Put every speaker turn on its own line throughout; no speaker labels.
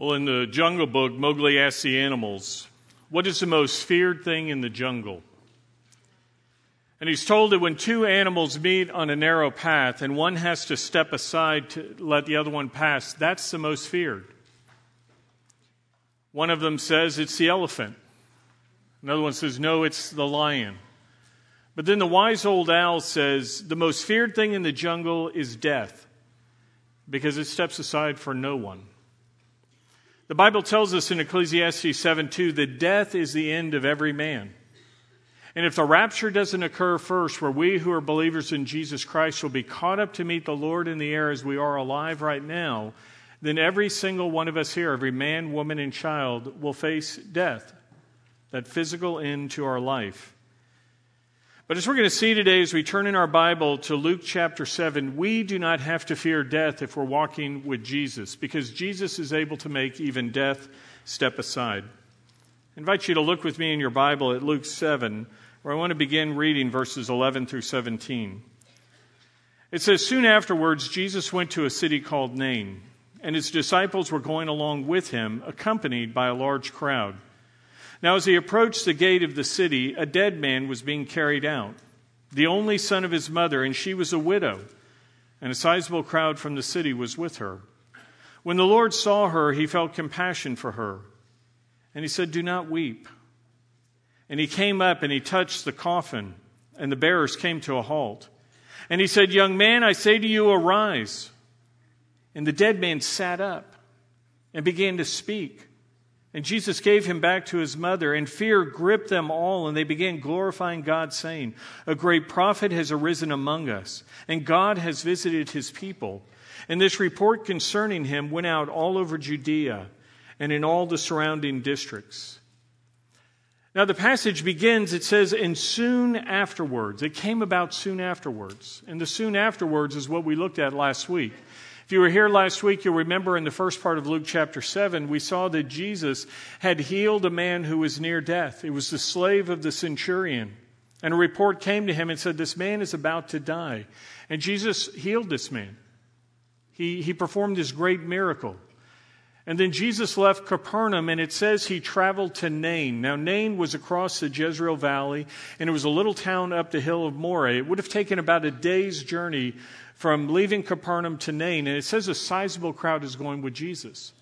Well, in the Jungle Book, Mowgli asks the animals, What is the most feared thing in the jungle? And he's told that when two animals meet on a narrow path and one has to step aside to let the other one pass, that's the most feared. One of them says it's the elephant. Another one says, No, it's the lion. But then the wise old owl says, The most feared thing in the jungle is death because it steps aside for no one. The Bible tells us in Ecclesiastes 7 2 that death is the end of every man. And if the rapture doesn't occur first, where we who are believers in Jesus Christ will be caught up to meet the Lord in the air as we are alive right now, then every single one of us here, every man, woman, and child, will face death, that physical end to our life. But as we're going to see today, as we turn in our Bible to Luke chapter 7, we do not have to fear death if we're walking with Jesus, because Jesus is able to make even death step aside. I invite you to look with me in your Bible at Luke 7, where I want to begin reading verses 11 through 17. It says, Soon afterwards, Jesus went to a city called Nain, and his disciples were going along with him, accompanied by a large crowd. Now, as he approached the gate of the city, a dead man was being carried out, the only son of his mother, and she was a widow, and a sizable crowd from the city was with her. When the Lord saw her, he felt compassion for her, and he said, Do not weep. And he came up and he touched the coffin, and the bearers came to a halt. And he said, Young man, I say to you, arise. And the dead man sat up and began to speak. And Jesus gave him back to his mother, and fear gripped them all, and they began glorifying God, saying, A great prophet has arisen among us, and God has visited his people. And this report concerning him went out all over Judea and in all the surrounding districts. Now, the passage begins, it says, and soon afterwards. It came about soon afterwards. And the soon afterwards is what we looked at last week. If you were here last week, you'll remember in the first part of Luke chapter 7, we saw that Jesus had healed a man who was near death. It was the slave of the centurion. And a report came to him and said, This man is about to die. And Jesus healed this man. He, he performed this great miracle. And then Jesus left Capernaum, and it says he traveled to Nain. Now, Nain was across the Jezreel Valley, and it was a little town up the hill of Moreh. It would have taken about a day's journey from leaving Capernaum to Nain, and it says a sizable crowd is going with Jesus.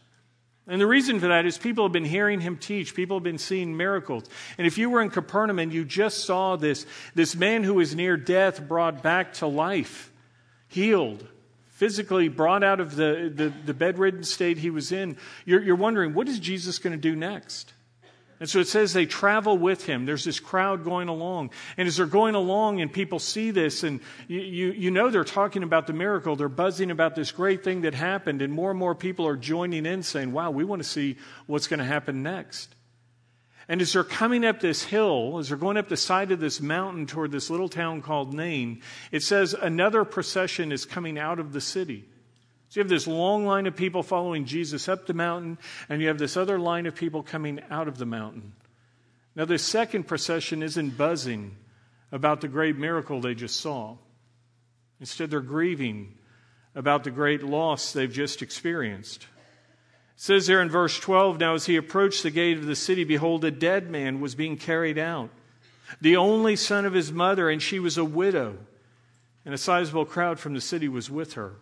And the reason for that is people have been hearing him teach. People have been seeing miracles. And if you were in Capernaum and you just saw this, this man who was near death brought back to life, healed, physically brought out of the, the, the bedridden state he was in, you're, you're wondering, what is Jesus going to do next? And so it says they travel with him. There's this crowd going along. And as they're going along and people see this, and you, you, you, know they're talking about the miracle, they're buzzing about this great thing that happened, and more and more people are joining in saying, wow, we want to see what's going to happen next. And as they're coming up this hill, as they're going up the side of this mountain toward this little town called Nain, it says another procession is coming out of the city. So you have this long line of people following Jesus up the mountain, and you have this other line of people coming out of the mountain. Now, this second procession isn't buzzing about the great miracle they just saw. Instead, they're grieving about the great loss they've just experienced. It says there in verse 12 Now, as he approached the gate of the city, behold, a dead man was being carried out, the only son of his mother, and she was a widow, and a sizable crowd from the city was with her.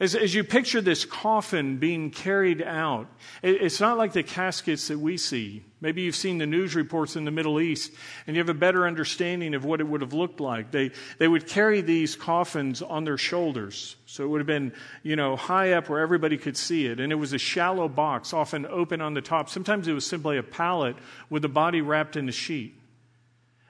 As, as you picture this coffin being carried out, it, it's not like the caskets that we see. Maybe you've seen the news reports in the Middle East and you have a better understanding of what it would have looked like. They, they would carry these coffins on their shoulders. So it would have been, you know, high up where everybody could see it. And it was a shallow box, often open on the top. Sometimes it was simply a pallet with the body wrapped in a sheet.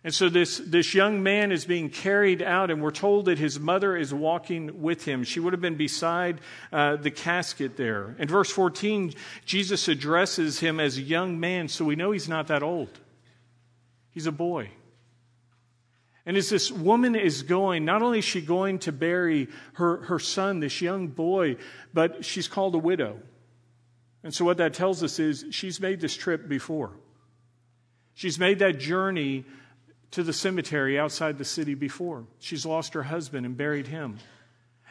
And so this, this young man is being carried out, and we're told that his mother is walking with him. She would have been beside uh, the casket there. In verse 14, Jesus addresses him as a young man, so we know he's not that old. He's a boy. And as this woman is going, not only is she going to bury her, her son, this young boy, but she's called a widow. And so what that tells us is she's made this trip before. She's made that journey to the cemetery outside the city before. She's lost her husband and buried him.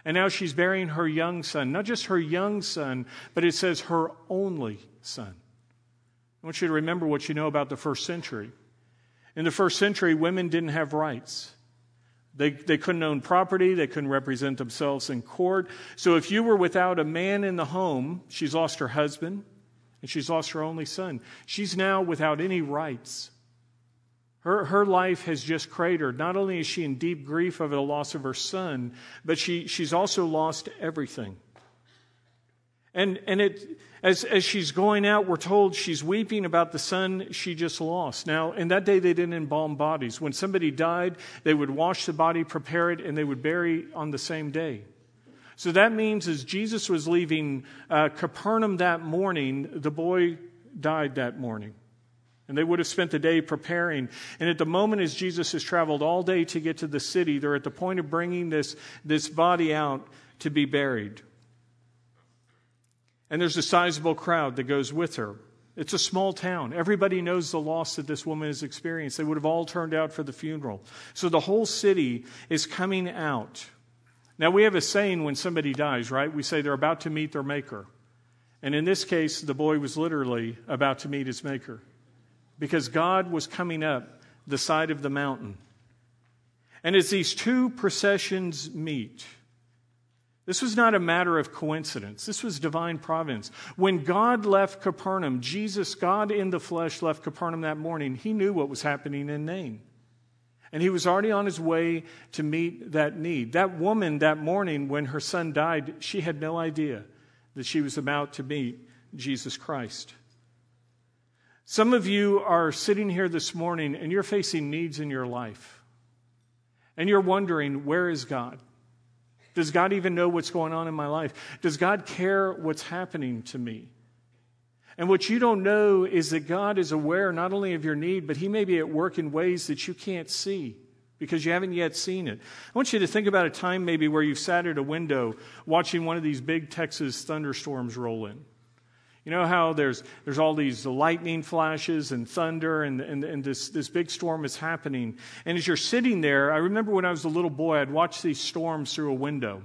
And now she's burying her young son, not just her young son, but it says her only son. I want you to remember what you know about the first century. In the first century, women didn't have rights. They, they couldn't own property, they couldn't represent themselves in court. So if you were without a man in the home, she's lost her husband and she's lost her only son. She's now without any rights. Her, her life has just cratered. Not only is she in deep grief over the loss of her son, but she, she's also lost everything. And, and it, as, as she's going out, we're told she's weeping about the son she just lost. Now, in that day, they didn't embalm bodies. When somebody died, they would wash the body, prepare it, and they would bury on the same day. So that means as Jesus was leaving uh, Capernaum that morning, the boy died that morning. And they would have spent the day preparing. And at the moment, as Jesus has traveled all day to get to the city, they're at the point of bringing this, this body out to be buried. And there's a sizable crowd that goes with her. It's a small town. Everybody knows the loss that this woman has experienced. They would have all turned out for the funeral. So the whole city is coming out. Now, we have a saying when somebody dies, right? We say they're about to meet their maker. And in this case, the boy was literally about to meet his maker because God was coming up the side of the mountain. And as these two processions meet, this was not a matter of coincidence. This was divine providence. When God left Capernaum, Jesus, God in the flesh, left Capernaum that morning, he knew what was happening in Nain. And he was already on his way to meet that need. That woman that morning, when her son died, she had no idea that she was about to meet Jesus Christ. Some of you are sitting here this morning and you're facing needs in your life. And you're wondering, where is God? Does God even know what's going on in my life? Does God care what's happening to me? And what you don't know is that God is aware not only of your need, but He may be at work in ways that you can't see because you haven't yet seen it. I want you to think about a time maybe where you've sat at a window watching one of these big Texas thunderstorms roll in. You know how there's, there's all these lightning flashes and thunder, and, and, and this, this big storm is happening. And as you're sitting there, I remember when I was a little boy, I'd watch these storms through a window.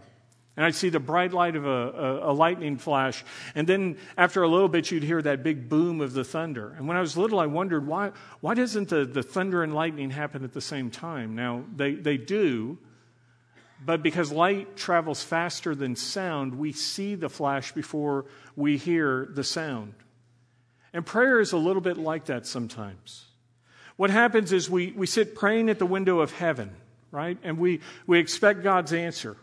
And I'd see the bright light of a, a, a, lightning flash. And then after a little bit, you'd hear that big boom of the thunder. And when I was little, I wondered why, why doesn't the, the thunder and lightning happen at the same time? Now, they, they do, but because light travels faster than sound, we see the flash before we hear the sound. And prayer is a little bit like that sometimes. What happens is we, we sit praying at the window of heaven, right? And we, we expect God's answer.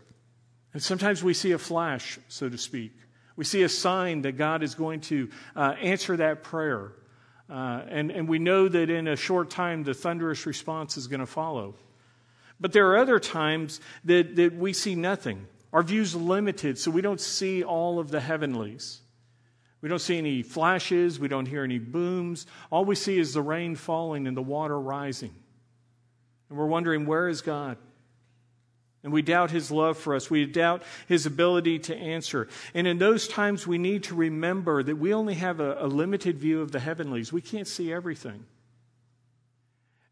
And sometimes we see a flash, so to speak. We see a sign that God is going to uh, answer that prayer. Uh, and, and we know that in a short time, the thunderous response is going to follow. But there are other times that, that we see nothing. Our view's limited, so we don't see all of the heavenlies. We don't see any flashes, we don't hear any booms. All we see is the rain falling and the water rising. And we're wondering, where is God? And we doubt his love for us. We doubt his ability to answer. And in those times, we need to remember that we only have a, a limited view of the heavenlies. We can't see everything.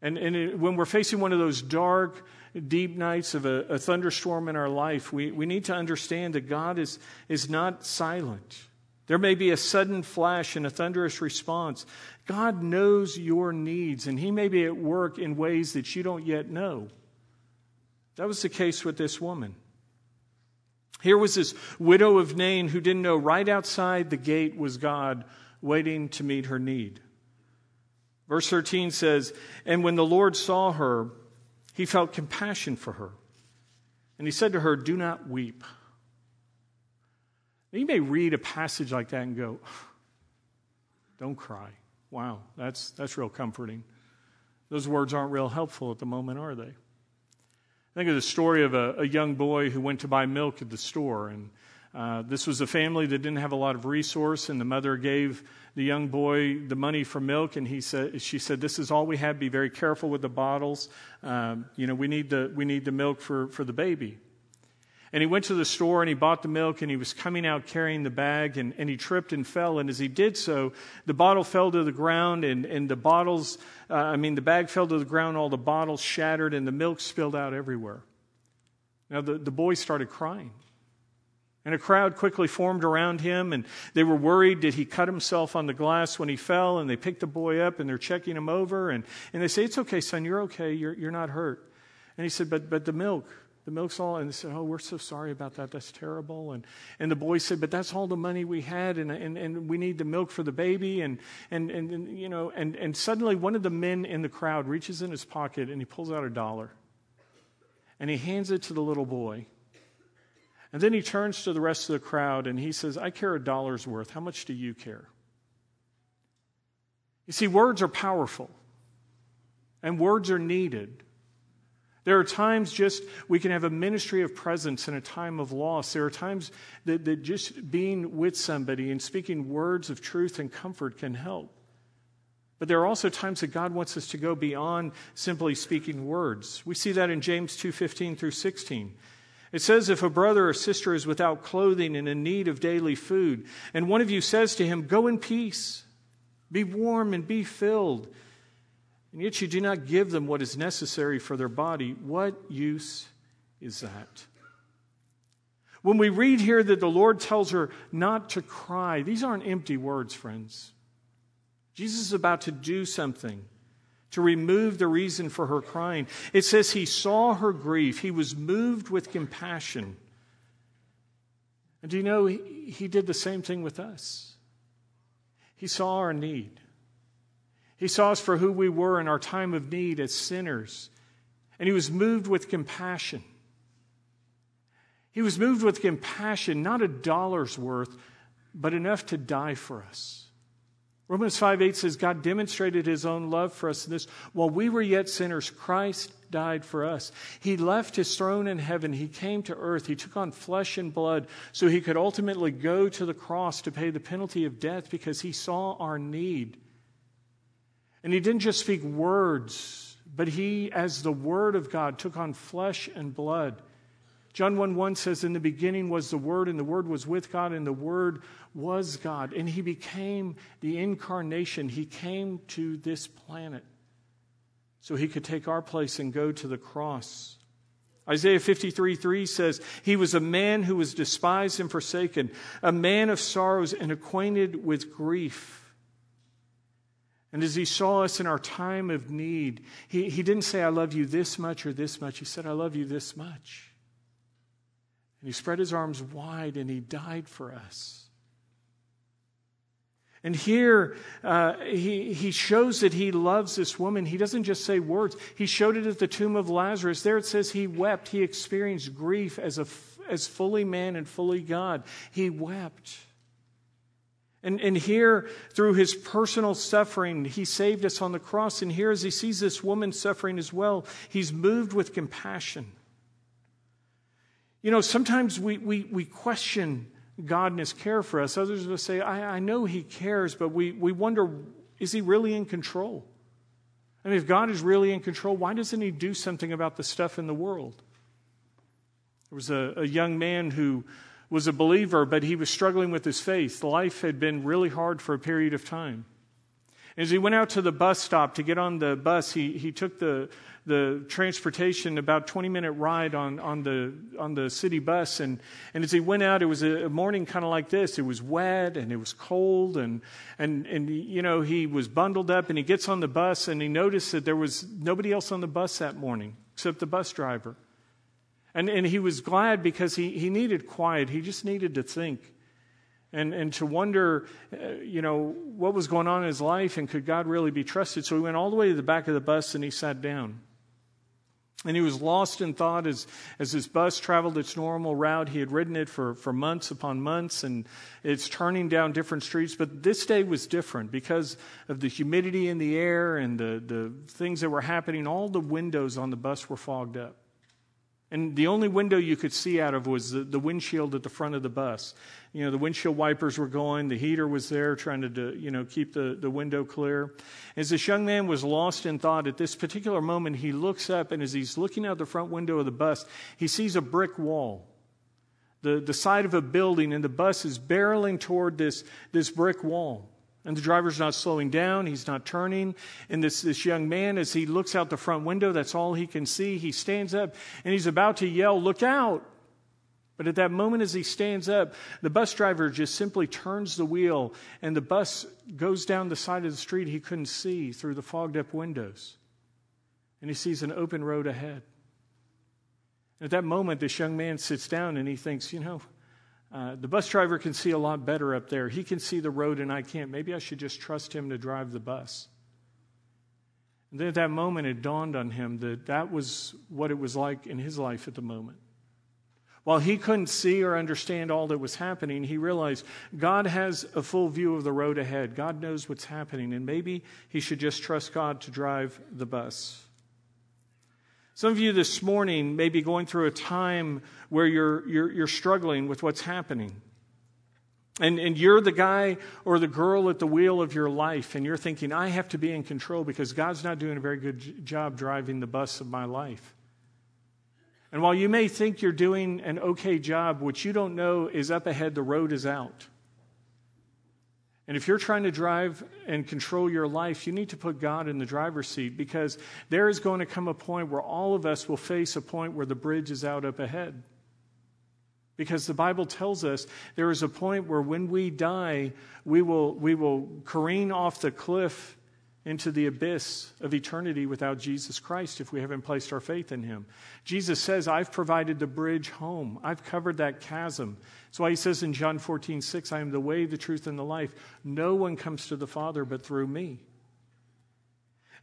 And, and it, when we're facing one of those dark, deep nights of a, a thunderstorm in our life, we, we need to understand that God is, is not silent. There may be a sudden flash and a thunderous response. God knows your needs, and He may be at work in ways that you don't yet know. That was the case with this woman. Here was this widow of Nain who didn't know right outside the gate was God waiting to meet her need. Verse 13 says, And when the Lord saw her, he felt compassion for her. And he said to her, Do not weep. Now, you may read a passage like that and go, Don't cry. Wow, that's, that's real comforting. Those words aren't real helpful at the moment, are they? Think of the story of a, a young boy who went to buy milk at the store. And uh, this was a family that didn't have a lot of resource, and the mother gave the young boy the money for milk, and he said, she said, "This is all we have. Be very careful with the bottles. Um, you know, we need the we need the milk for for the baby." And he went to the store and he bought the milk and he was coming out carrying the bag and, and he tripped and fell. And as he did so, the bottle fell to the ground and, and the bottles, uh, I mean, the bag fell to the ground, all the bottles shattered and the milk spilled out everywhere. Now, the, the boy started crying. And a crowd quickly formed around him, and they were worried did he cut himself on the glass when he fell? And they picked the boy up and they're checking him over. And, and they say, It's okay, son, you're okay, you're, you're not hurt. And he said, But, but the milk, the milk's all. And they said, Oh, we're so sorry about that, that's terrible. And, and the boy said, But that's all the money we had, and, and, and we need the milk for the baby. And, and, and, and, you know, and, and suddenly one of the men in the crowd reaches in his pocket and he pulls out a dollar. And he hands it to the little boy. And then he turns to the rest of the crowd and he says, I care a dollar's worth. How much do you care? You see, words are powerful, and words are needed. There are times just we can have a ministry of presence in a time of loss. There are times that, that just being with somebody and speaking words of truth and comfort can help. But there are also times that God wants us to go beyond simply speaking words. We see that in James 2:15 through 16. It says, If a brother or sister is without clothing and in need of daily food, and one of you says to him, Go in peace, be warm and be filled, and yet you do not give them what is necessary for their body, what use is that? When we read here that the Lord tells her not to cry, these aren't empty words, friends. Jesus is about to do something to remove the reason for her crying. It says he saw her grief, he was moved with compassion. And do you know, he, he did the same thing with us? He saw our need. He saw us for who we were in our time of need as sinners, and he was moved with compassion. He was moved with compassion, not a dollar's worth, but enough to die for us. Romans 5 8 says, God demonstrated his own love for us in this. While we were yet sinners, Christ died for us. He left his throne in heaven. He came to earth. He took on flesh and blood so he could ultimately go to the cross to pay the penalty of death because he saw our need. And he didn't just speak words, but he, as the Word of God, took on flesh and blood. John 1 1 says, In the beginning was the Word, and the Word was with God, and the Word was God. And He became the incarnation. He came to this planet so He could take our place and go to the cross. Isaiah 53 3 says, He was a man who was despised and forsaken, a man of sorrows and acquainted with grief. And as he saw us in our time of need, he, he didn't say, I love you this much or this much. He said, I love you this much. And he spread his arms wide and he died for us. And here, uh, he, he shows that he loves this woman. He doesn't just say words, he showed it at the tomb of Lazarus. There it says he wept. He experienced grief as, a, as fully man and fully God. He wept. And, and here, through his personal suffering, he saved us on the cross. And here, as he sees this woman suffering as well, he's moved with compassion. You know, sometimes we, we, we question God and his care for us. Others will say, I, I know he cares, but we, we wonder, is he really in control? I mean, if God is really in control, why doesn't he do something about the stuff in the world? There was a, a young man who was a believer, but he was struggling with his faith. Life had been really hard for a period of time. As he went out to the bus stop to get on the bus, he, he took the, the transportation, about 20 minute ride on, on, the, on the city bus. And, and as he went out, it was a morning kind of like this. It was wet and it was cold. And, and, and, you know, he was bundled up and he gets on the bus and he noticed that there was nobody else on the bus that morning except the bus driver. And, and he was glad because he, he needed quiet. He just needed to think and, and to wonder, uh, you know, what was going on in his life and could God really be trusted. So he went all the way to the back of the bus and he sat down. And he was lost in thought as, as his bus traveled its normal route. He had ridden it for, for months upon months, and it's turning down different streets. But this day was different because of the humidity in the air and the, the things that were happening. All the windows on the bus were fogged up. And the only window you could see out of was the, the, windshield at the front of the bus. You know, the windshield wipers were going, the heater was there trying to, you know, keep the, the window clear. As this young man was lost in thought, at this particular moment, he looks up, and as he's looking out the front window of the bus, he sees a brick wall. The, the side of a building, and the bus is barreling toward this, this brick wall. And the driver's not slowing down, he's not turning. And this, this young man, as he looks out the front window, that's all he can see. He stands up and he's about to yell, Look out! But at that moment, as he stands up, the bus driver just simply turns the wheel, and the bus goes down the side of the street he couldn't see through the fogged up windows. And he sees an open road ahead. At that moment, this young man sits down and he thinks, you know, uh, the bus driver can see a lot better up there. He can see the road and I can't. Maybe I should just trust him to drive the bus. And then at that moment, it dawned on him that that was what it was like in his life at the moment. While he couldn't see or understand all that was happening, he realized God has a full view of the road ahead. God knows what's happening, and maybe he should just trust God to drive the bus. Some of you this morning may be going through a time where you're, you're, you're struggling with what's happening. And, and you're the guy or the girl at the wheel of your life, and you're thinking, I have to be in control because God's not doing a very good job driving the bus of my life. And while you may think you're doing an okay job, what you don't know is up ahead, the road is out. And if you're trying to drive and control your life, you need to put God in the driver's seat because there is going to come a point where all of us will face a point where the bridge is out up ahead. Because the Bible tells us there is a point where when we die, we will, we will careen off the cliff into the abyss of eternity without Jesus Christ if we haven't placed our faith in him. Jesus says, I've provided the bridge home. I've covered that chasm. That's why he says in John 14, 6, I am the way, the truth, and the life. No one comes to the Father but through me.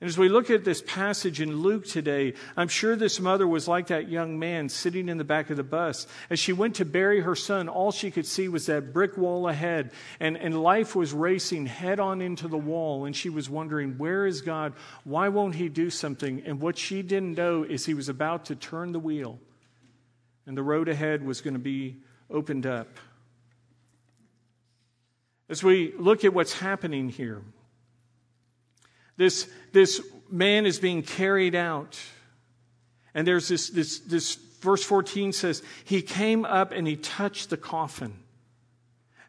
And as we look at this passage in Luke today, I'm sure this mother was like that young man sitting in the back of the bus. As she went to bury her son, all she could see was that brick wall ahead, and, and life was racing head on into the wall. And she was wondering, Where is God? Why won't He do something? And what she didn't know is He was about to turn the wheel, and the road ahead was going to be opened up. As we look at what's happening here, this, this man is being carried out. And there's this, this, this verse 14 says, He came up and he touched the coffin,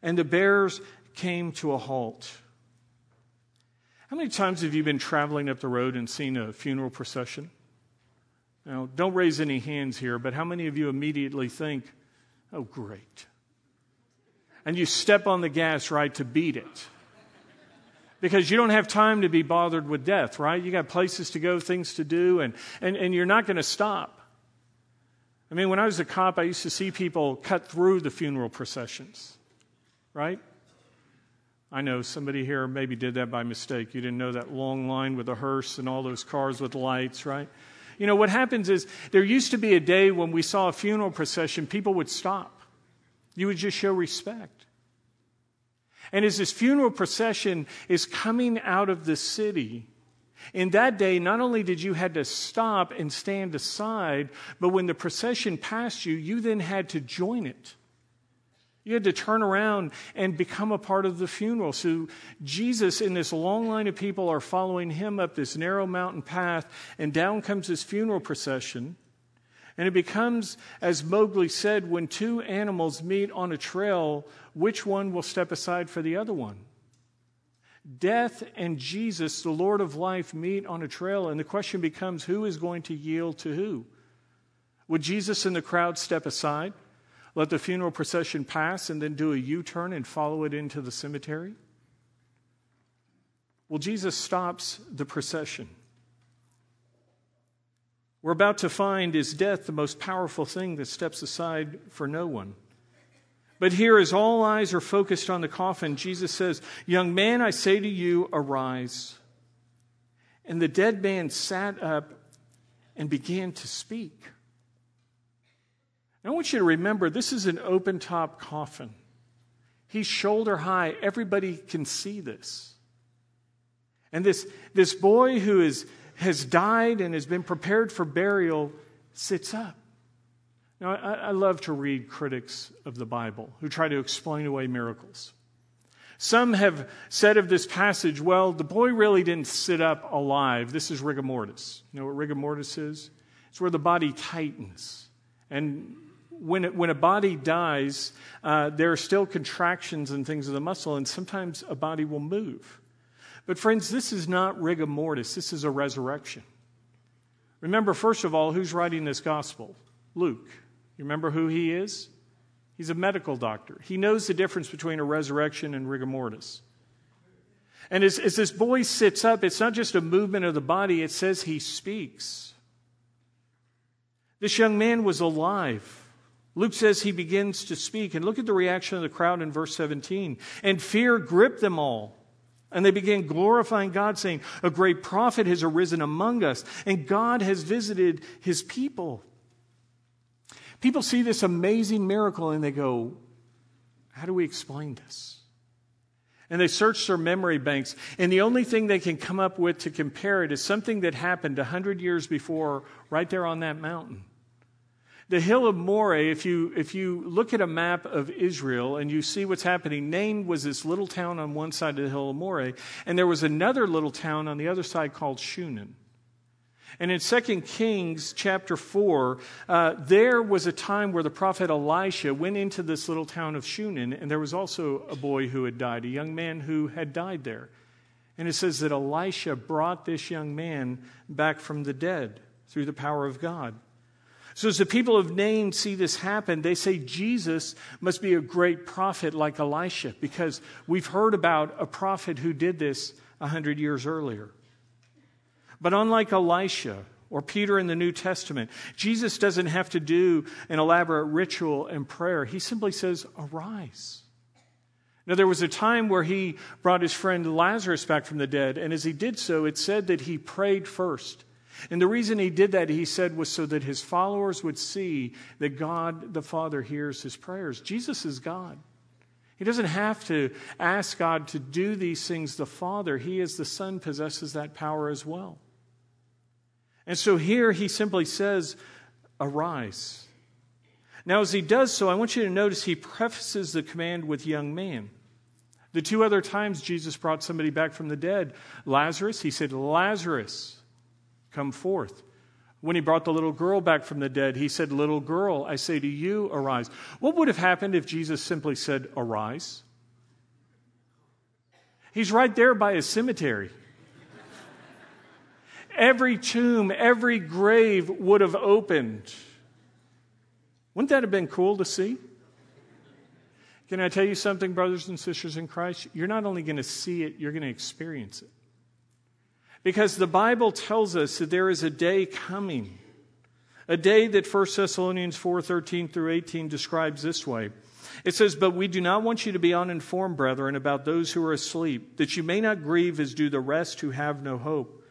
and the bearers came to a halt. How many times have you been traveling up the road and seen a funeral procession? Now, don't raise any hands here, but how many of you immediately think, oh, great? And you step on the gas right to beat it because you don't have time to be bothered with death, right? You got places to go, things to do, and, and, and you're not going to stop. I mean, when I was a cop, I used to see people cut through the funeral processions, right? I know somebody here maybe did that by mistake. You didn't know that long line with a hearse and all those cars with lights, right? You know, what happens is there used to be a day when we saw a funeral procession, people would stop. You would just show respect. And as this funeral procession is coming out of the city, in that day, not only did you had to stop and stand aside, but when the procession passed you, you then had to join it. You had to turn around and become a part of the funeral. So Jesus and this long line of people are following him up this narrow mountain path, and down comes this funeral procession. And it becomes, as Mowgli said, when two animals meet on a trail, which one will step aside for the other one? Death and Jesus, the Lord of life, meet on a trail, and the question becomes who is going to yield to who? Would Jesus and the crowd step aside, let the funeral procession pass, and then do a U turn and follow it into the cemetery? Well, Jesus stops the procession. We're about to find is death the most powerful thing that steps aside for no one. But here, as all eyes are focused on the coffin, Jesus says, Young man, I say to you, arise. And the dead man sat up and began to speak. I want you to remember this is an open top coffin. He's shoulder high. Everybody can see this. And this, this boy who is, has died and has been prepared for burial sits up. Now, I, I love to read critics of the Bible who try to explain away miracles. Some have said of this passage, well, the boy really didn't sit up alive. This is rigor mortis. You know what rigor mortis is? It's where the body tightens. And when, it, when a body dies, uh, there are still contractions and things of the muscle, and sometimes a body will move. But, friends, this is not rigor mortis, this is a resurrection. Remember, first of all, who's writing this gospel? Luke. You remember who he is? He's a medical doctor. He knows the difference between a resurrection and rigor mortis. And as, as this boy sits up, it's not just a movement of the body, it says he speaks. This young man was alive. Luke says he begins to speak. And look at the reaction of the crowd in verse 17. And fear gripped them all. And they began glorifying God, saying, A great prophet has arisen among us, and God has visited his people. People see this amazing miracle and they go, How do we explain this? And they search their memory banks, and the only thing they can come up with to compare it is something that happened 100 years before, right there on that mountain. The hill of Moreh, if you, if you look at a map of Israel and you see what's happening, Nain was this little town on one side of the hill of Moreh, and there was another little town on the other side called Shunem. And in 2 Kings chapter 4, uh, there was a time where the prophet Elisha went into this little town of Shunem, and there was also a boy who had died, a young man who had died there. And it says that Elisha brought this young man back from the dead through the power of God. So, as the people of Nain see this happen, they say Jesus must be a great prophet like Elisha because we've heard about a prophet who did this a hundred years earlier. But unlike Elisha or Peter in the New Testament, Jesus doesn't have to do an elaborate ritual and prayer. He simply says, Arise. Now, there was a time where he brought his friend Lazarus back from the dead, and as he did so, it said that he prayed first. And the reason he did that, he said, was so that his followers would see that God the Father hears his prayers. Jesus is God. He doesn't have to ask God to do these things, the Father. He, as the Son, possesses that power as well. And so here he simply says, Arise. Now, as he does so, I want you to notice he prefaces the command with young man. The two other times Jesus brought somebody back from the dead, Lazarus, he said, Lazarus, Come forth. When he brought the little girl back from the dead, he said, Little girl, I say to you, arise. What would have happened if Jesus simply said, Arise? He's right there by a cemetery. every tomb, every grave would have opened. Wouldn't that have been cool to see? Can I tell you something, brothers and sisters in Christ? You're not only going to see it, you're going to experience it. Because the Bible tells us that there is a day coming, a day that 1 Thessalonians 4:13 through 18 describes this way. It says, But we do not want you to be uninformed, brethren, about those who are asleep, that you may not grieve as do the rest who have no hope.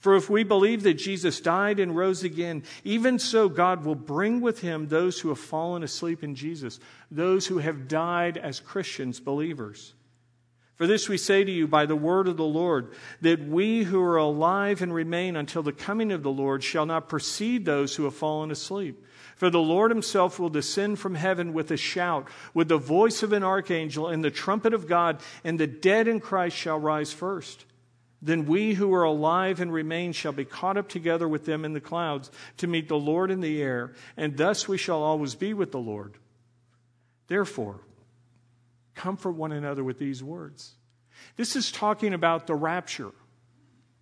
For if we believe that Jesus died and rose again, even so God will bring with him those who have fallen asleep in Jesus, those who have died as Christians, believers. For this we say to you by the word of the Lord, that we who are alive and remain until the coming of the Lord shall not precede those who have fallen asleep. For the Lord himself will descend from heaven with a shout, with the voice of an archangel, and the trumpet of God, and the dead in Christ shall rise first. Then we who are alive and remain shall be caught up together with them in the clouds to meet the Lord in the air, and thus we shall always be with the Lord. Therefore, Comfort one another with these words. This is talking about the rapture.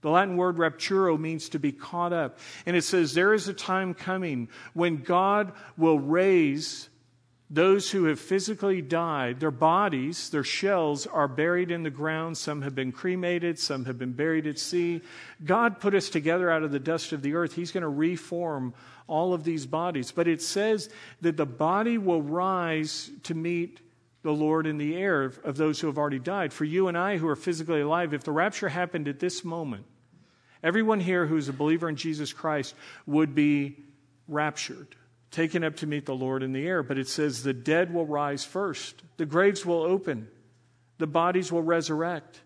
The Latin word rapturo means to be caught up. And it says, There is a time coming when God will raise those who have physically died. Their bodies, their shells, are buried in the ground. Some have been cremated, some have been buried at sea. God put us together out of the dust of the earth. He's going to reform all of these bodies. But it says that the body will rise to meet the Lord in the air of, of those who have already died. For you and I who are physically alive, if the rapture happened at this moment, everyone here who's a believer in Jesus Christ would be raptured, taken up to meet the Lord in the air. But it says the dead will rise first, the graves will open, the bodies will resurrect.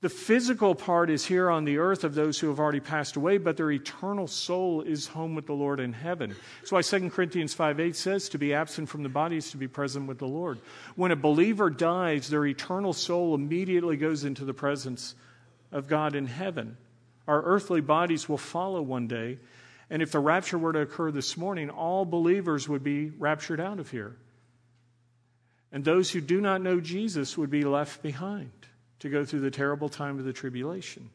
The physical part is here on the earth of those who have already passed away, but their eternal soul is home with the Lord in heaven. That's why 2 Corinthians 5 8 says to be absent from the body is to be present with the Lord. When a believer dies, their eternal soul immediately goes into the presence of God in heaven. Our earthly bodies will follow one day. And if the rapture were to occur this morning, all believers would be raptured out of here. And those who do not know Jesus would be left behind to go through the terrible time of the tribulation.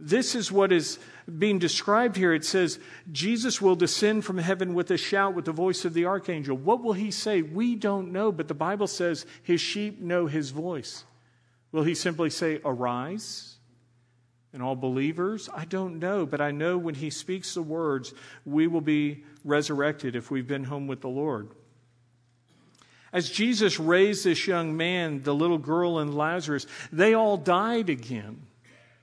This is what is being described here. It says, Jesus will descend from heaven with a shout with the voice of the archangel. What will he say? We don't know, but the Bible says his sheep know his voice. Will he simply say, Arise? And all believers? I don't know, but I know when he speaks the words, we will be resurrected if we've been home with the Lord. As Jesus raised this young man, the little girl, and Lazarus, they all died again.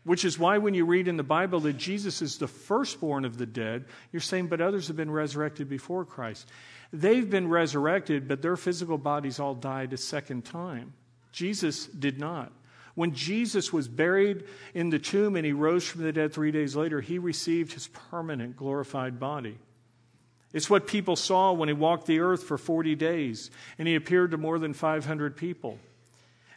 Which is why when you read in the Bible that Jesus is the firstborn of the dead, you're saying, but others have been resurrected before Christ. They've been resurrected, but their physical bodies all died a second time. Jesus did not. When Jesus was buried in the tomb and he rose from the dead three days later, he received his permanent glorified body. It's what people saw when he walked the earth for 40 days and he appeared to more than 500 people.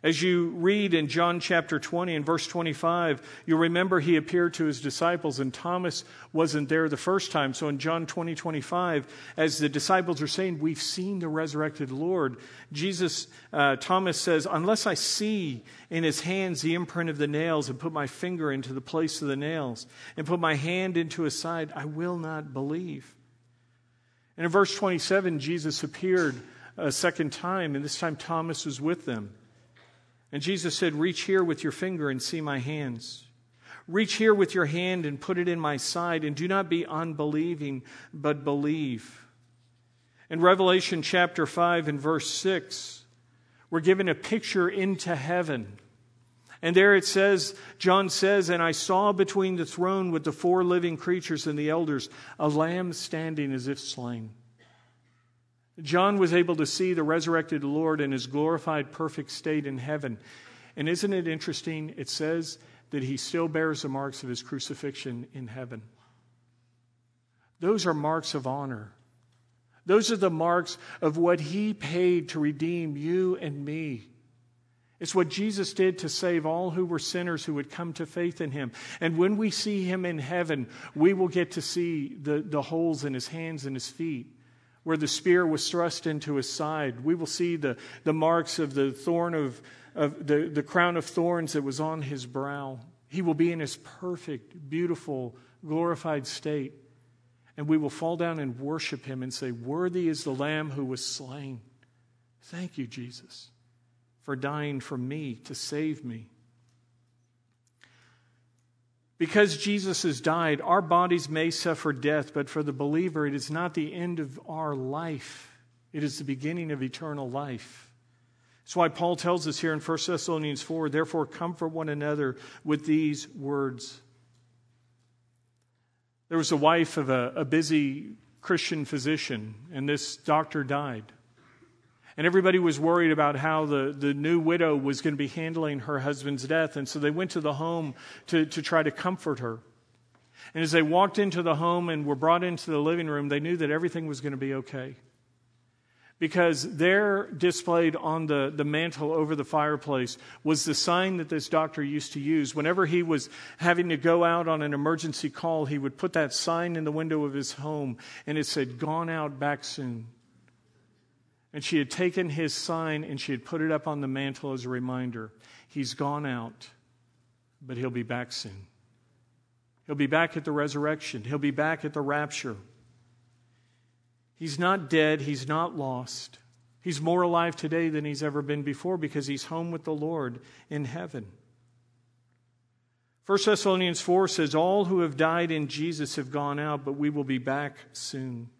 As you read in John chapter 20 and verse 25, you'll remember he appeared to his disciples, and Thomas wasn't there the first time. So in John 20, 25, as the disciples are saying, We've seen the resurrected Lord, Jesus, uh, Thomas says, Unless I see in his hands the imprint of the nails, and put my finger into the place of the nails, and put my hand into his side, I will not believe. And in verse 27, Jesus appeared a second time, and this time Thomas was with them. And Jesus said, Reach here with your finger and see my hands. Reach here with your hand and put it in my side, and do not be unbelieving, but believe. In Revelation chapter 5 and verse 6, we're given a picture into heaven. And there it says, John says, And I saw between the throne with the four living creatures and the elders a lamb standing as if slain. John was able to see the resurrected Lord in his glorified, perfect state in heaven. And isn't it interesting? It says that he still bears the marks of his crucifixion in heaven. Those are marks of honor. Those are the marks of what he paid to redeem you and me. It's what Jesus did to save all who were sinners who would come to faith in him. And when we see him in heaven, we will get to see the, the holes in his hands and his feet where the spear was thrust into his side. We will see the, the marks of the thorn of, of the, the crown of thorns that was on his brow. He will be in his perfect, beautiful, glorified state. And we will fall down and worship him and say, Worthy is the Lamb who was slain. Thank you, Jesus, for dying for me to save me. Because Jesus has died, our bodies may suffer death, but for the believer, it is not the end of our life, it is the beginning of eternal life. That's why Paul tells us here in 1 Thessalonians 4 therefore, comfort one another with these words. There was a wife of a, a busy Christian physician, and this doctor died. And everybody was worried about how the, the new widow was going to be handling her husband's death. And so they went to the home to, to try to comfort her. And as they walked into the home and were brought into the living room, they knew that everything was going to be okay. Because there, displayed on the, the mantle over the fireplace, was the sign that this doctor used to use. Whenever he was having to go out on an emergency call, he would put that sign in the window of his home, and it said, Gone out, back soon. And she had taken his sign and she had put it up on the mantle as a reminder. He's gone out, but he'll be back soon. He'll be back at the resurrection, he'll be back at the rapture. He's not dead, he's not lost. He's more alive today than he's ever been before because he's home with the Lord in heaven. 1 Thessalonians 4 says, All who have died in Jesus have gone out, but we will be back soon.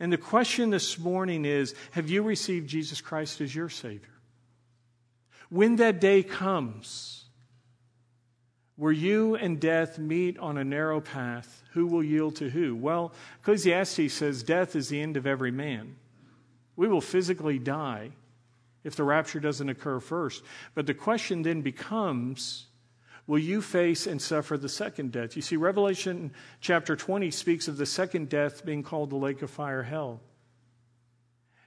And the question this morning is Have you received Jesus Christ as your Savior? When that day comes, where you and death meet on a narrow path, who will yield to who? Well, Ecclesiastes says death is the end of every man. We will physically die if the rapture doesn't occur first. But the question then becomes will you face and suffer the second death? You see, Revelation chapter 20 speaks of the second death being called the lake of fire, hell.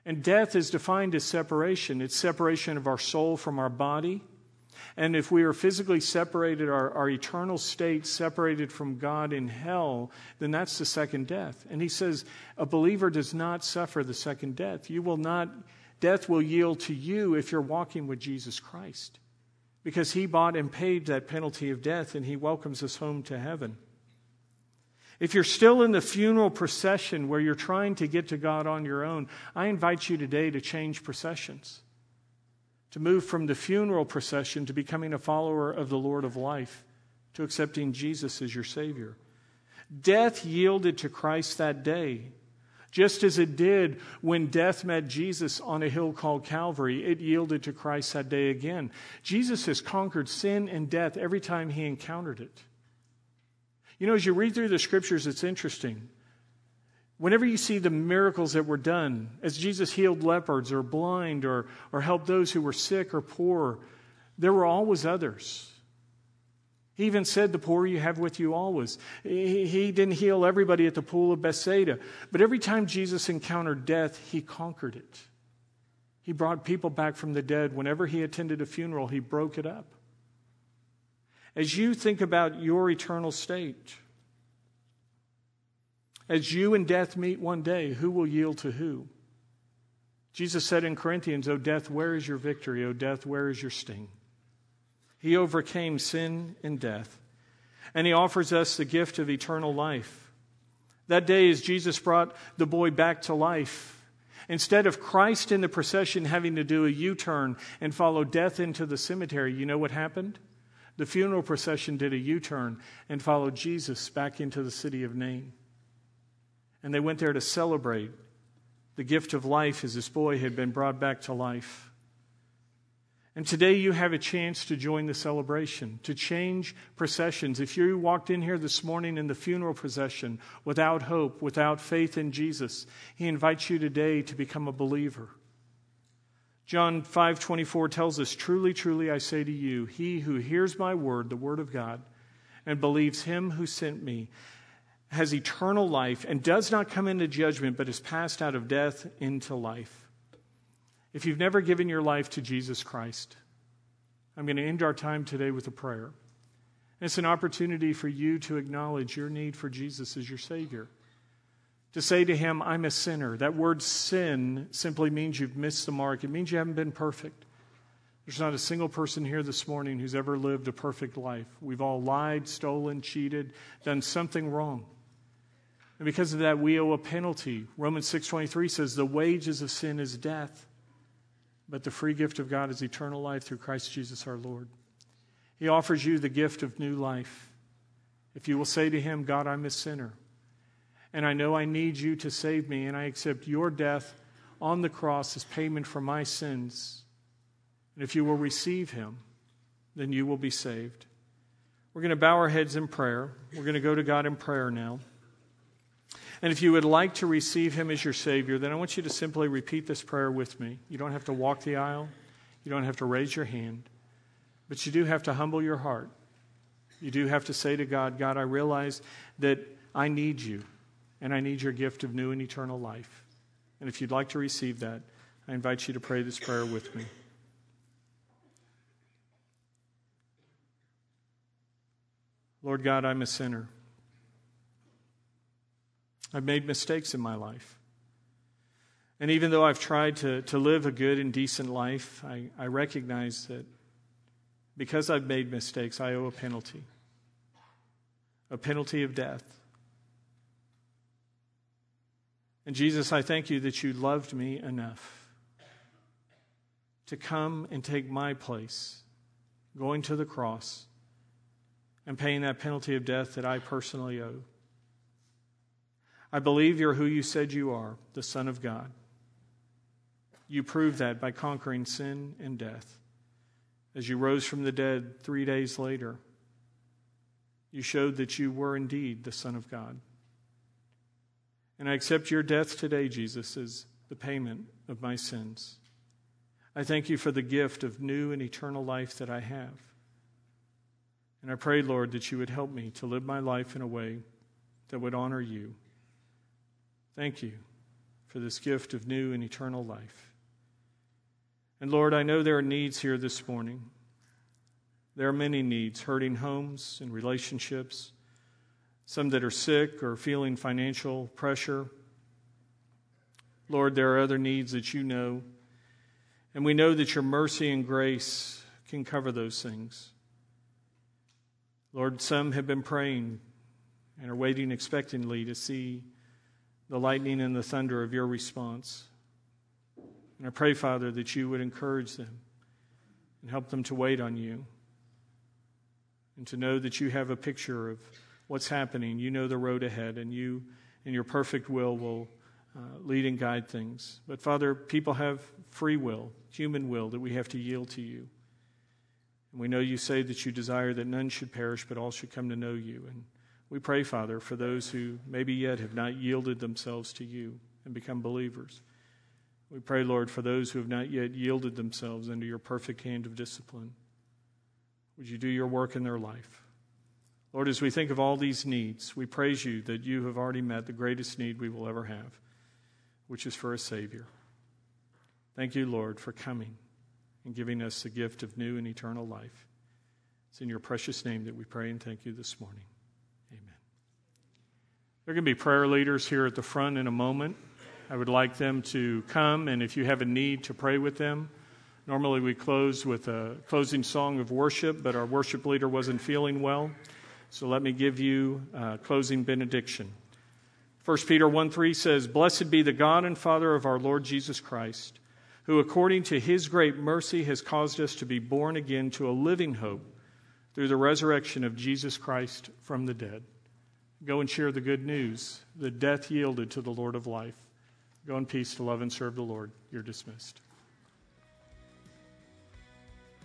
And death is defined as separation it's separation of our soul from our body. And if we are physically separated, our, our eternal state separated from God in hell, then that's the second death. And he says, a believer does not suffer the second death. You will not, death will yield to you if you're walking with Jesus Christ. Because he bought and paid that penalty of death and he welcomes us home to heaven. If you're still in the funeral procession where you're trying to get to God on your own, I invite you today to change processions, to move from the funeral procession to becoming a follower of the Lord of life, to accepting Jesus as your Savior. Death yielded to Christ that day just as it did when death met Jesus on a hill called Calvary, it yielded to Christ that day again. Jesus has conquered sin and death every time he encountered it. You know, as you read through the scriptures, it's interesting. Whenever you see the miracles that were done, as Jesus healed leopards or blind or, or helped those who were sick or poor, there were always others he even said, The poor you have with you always. He, didn't heal everybody at the pool of Bethsaida, but every time Jesus encountered death, he conquered it. He brought people back from the dead. Whenever he attended a funeral, he broke it up. As you think about your eternal state, as you and death meet one day, who will yield to who? Jesus said in Corinthians, O death, where is your victory? O death, where is your sting? He overcame sin and death. And he offers us the gift of eternal life. That day, as Jesus brought the boy back to life, instead of Christ in the procession having to do a U turn and follow death into the cemetery, you know what happened? The funeral procession did a U turn and followed Jesus back into the city of Nain. And they went there to celebrate the gift of life as this boy had been brought back to life. And today you have a chance to join the celebration, to change processions. If you walked in here this morning in the funeral procession without hope, without faith in Jesus, he invites you today to become a believer. John 5:24 tells us, "Truly, truly I say to you, he who hears my word, the word of God, and believes him who sent me, has eternal life and does not come into judgment, but is passed out of death into life." If you've never given your life to Jesus Christ, I'm going to end our time today with a prayer. It's an opportunity for you to acknowledge your need for Jesus as your Savior. To say to Him, I'm a sinner. That word sin simply means you've missed the mark, it means you haven't been perfect. There's not a single person here this morning who's ever lived a perfect life. We've all lied, stolen, cheated, done something wrong. And because of that, we owe a penalty. Romans 6.23 says, the wages of sin is death but the free gift of God is eternal life through Christ Jesus our Lord. He offers you the gift of new life. If you will say to Him, God, I'm a sinner, and I know I need you to save me, and I accept your death on the cross as payment for my sins. And if you will receive Him, then you will be saved. We're going to bow our heads in prayer. We're going to go to God in prayer now. And if you would like to receive him as your Savior, then I want you to simply repeat this prayer with me. You don't have to walk the aisle, you don't have to raise your hand, but you do have to humble your heart. You do have to say to God, God, I realize that I need you, and I need your gift of new and eternal life. And if you'd like to receive that, I invite you to pray this prayer with me. Lord God, I'm a sinner. I've made mistakes in my life. And even though I've tried to, to live a good and decent life, I, I recognize that because I've made mistakes, I owe a penalty a penalty of death. And Jesus, I thank you that you loved me enough to come and take my place, going to the cross and paying that penalty of death that I personally owe. I believe you're who you said you are, the Son of God. You proved that by conquering sin and death. As you rose from the dead three days later, you showed that you were indeed the Son of God. And I accept your death today, Jesus, as the payment of my sins. I thank you for the gift of new and eternal life that I have. And I pray, Lord, that you would help me to live my life in a way that would honor you. Thank you for this gift of new and eternal life. And Lord, I know there are needs here this morning. There are many needs hurting homes and relationships, some that are sick or feeling financial pressure. Lord, there are other needs that you know. And we know that your mercy and grace can cover those things. Lord, some have been praying and are waiting expectantly to see the lightning and the thunder of your response. And I pray, Father, that you would encourage them and help them to wait on you and to know that you have a picture of what's happening. You know the road ahead, and you, in your perfect will, will uh, lead and guide things. But, Father, people have free will, human will, that we have to yield to you. And we know you say that you desire that none should perish, but all should come to know you. And we pray, Father, for those who maybe yet have not yielded themselves to you and become believers. We pray, Lord, for those who have not yet yielded themselves under your perfect hand of discipline. Would you do your work in their life? Lord, as we think of all these needs, we praise you that you have already met the greatest need we will ever have, which is for a Savior. Thank you, Lord, for coming and giving us the gift of new and eternal life. It's in your precious name that we pray and thank you this morning. There are going to be prayer leaders here at the front in a moment. I would like them to come, and if you have a need, to pray with them. Normally, we close with a closing song of worship, but our worship leader wasn't feeling well. So let me give you a closing benediction. 1 Peter 1 3 says, Blessed be the God and Father of our Lord Jesus Christ who, according to his great mercy, has caused us to be born again to a living hope through the resurrection of Jesus Christ from the dead. Go and share the good news that death yielded to the Lord of life. Go in peace to love and serve the Lord. You're dismissed.